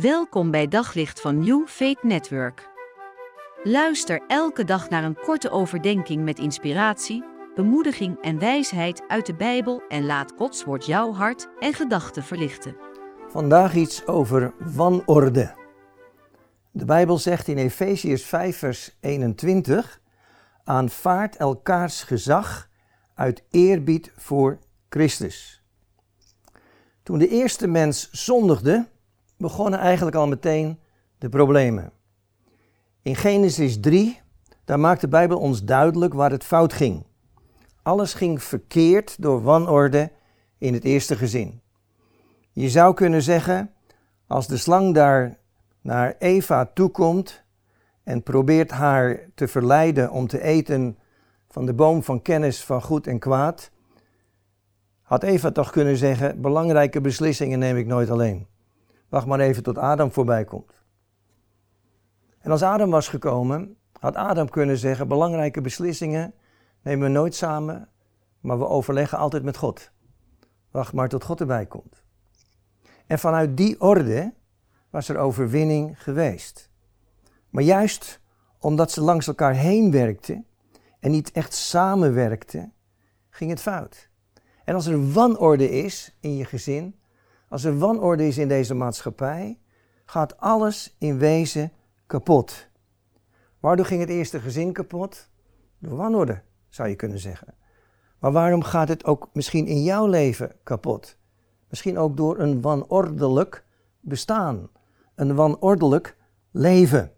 Welkom bij Daglicht van New Faith Network. Luister elke dag naar een korte overdenking met inspiratie, bemoediging en wijsheid uit de Bijbel en laat Gods woord jouw hart en gedachten verlichten. Vandaag iets over wanorde. De Bijbel zegt in Efeziërs 5 vers 21: Aanvaard elkaars gezag uit eerbied voor Christus. Toen de eerste mens zondigde, begonnen eigenlijk al meteen de problemen. In Genesis 3, daar maakt de Bijbel ons duidelijk waar het fout ging. Alles ging verkeerd door wanorde in het eerste gezin. Je zou kunnen zeggen, als de slang daar naar Eva toekomt en probeert haar te verleiden om te eten van de boom van kennis van goed en kwaad, had Eva toch kunnen zeggen: belangrijke beslissingen neem ik nooit alleen. Wacht maar even tot Adam voorbij komt. En als Adam was gekomen, had Adam kunnen zeggen: belangrijke beslissingen nemen we nooit samen, maar we overleggen altijd met God. Wacht maar tot God erbij komt. En vanuit die orde was er overwinning geweest. Maar juist omdat ze langs elkaar heen werkten en niet echt samenwerkten, ging het fout. En als er wanorde is in je gezin, als er wanorde is in deze maatschappij, gaat alles in wezen kapot. Waardoor ging het eerste gezin kapot? Door wanorde, zou je kunnen zeggen. Maar waarom gaat het ook misschien in jouw leven kapot? Misschien ook door een wanordelijk bestaan, een wanordelijk leven.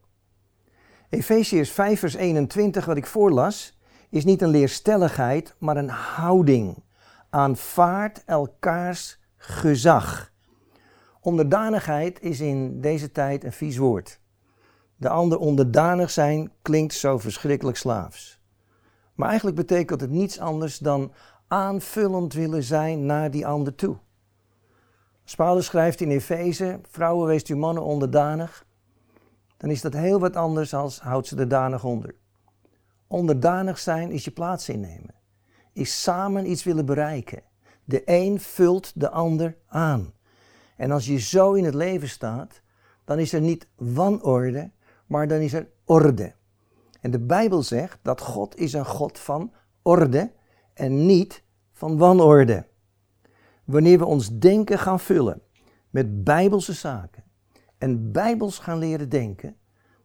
Efeziërs 5 vers 21, wat ik voorlas, is niet een leerstelligheid, maar een houding. Aanvaard elkaars gezag. Onderdanigheid is in deze tijd een vies woord. De ander onderdanig zijn klinkt zo verschrikkelijk slaafs. Maar eigenlijk betekent het niets anders dan aanvullend willen zijn naar die ander toe. Paulus schrijft in Efeze, vrouwen weest uw mannen onderdanig, dan is dat heel wat anders als houdt ze de danig onder. Onderdanig zijn is je plaats innemen, is samen iets willen bereiken. De een vult de ander aan. En als je zo in het leven staat, dan is er niet wanorde, maar dan is er orde. En de Bijbel zegt dat God is een God van orde en niet van wanorde. Wanneer we ons denken gaan vullen met bijbelse zaken en bijbels gaan leren denken,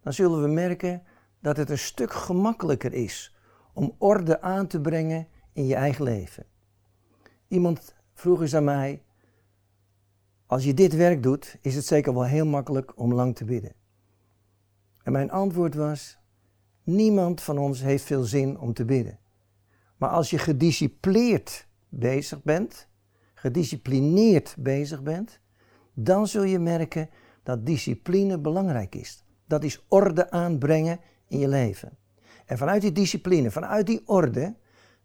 dan zullen we merken dat het een stuk gemakkelijker is om orde aan te brengen in je eigen leven. Iemand vroeg eens aan mij, als je dit werk doet, is het zeker wel heel makkelijk om lang te bidden. En mijn antwoord was, niemand van ons heeft veel zin om te bidden. Maar als je gedisciplineerd bezig bent, gedisciplineerd bezig bent, dan zul je merken dat discipline belangrijk is. Dat is orde aanbrengen in je leven. En vanuit die discipline, vanuit die orde,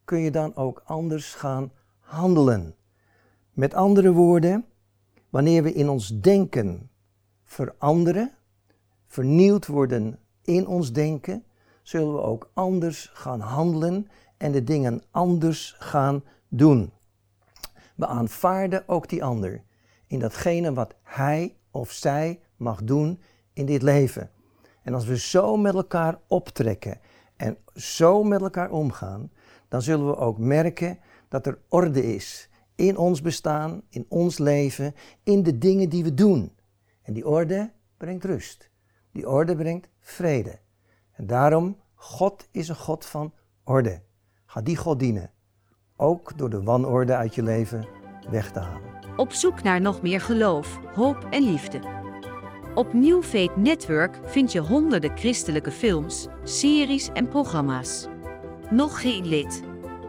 kun je dan ook anders gaan handelen. Met andere woorden, wanneer we in ons denken veranderen, vernieuwd worden in ons denken, zullen we ook anders gaan handelen en de dingen anders gaan doen. We aanvaarden ook die ander in datgene wat hij of zij mag doen in dit leven. En als we zo met elkaar optrekken en zo met elkaar omgaan, dan zullen we ook merken dat er orde is in ons bestaan, in ons leven, in de dingen die we doen. En die orde brengt rust. Die orde brengt vrede. En daarom, God is een God van orde. Ga die God dienen. Ook door de wanorde uit je leven weg te halen. Op zoek naar nog meer geloof, hoop en liefde. Op New Network vind je honderden christelijke films, series en programma's. Nog geen lid?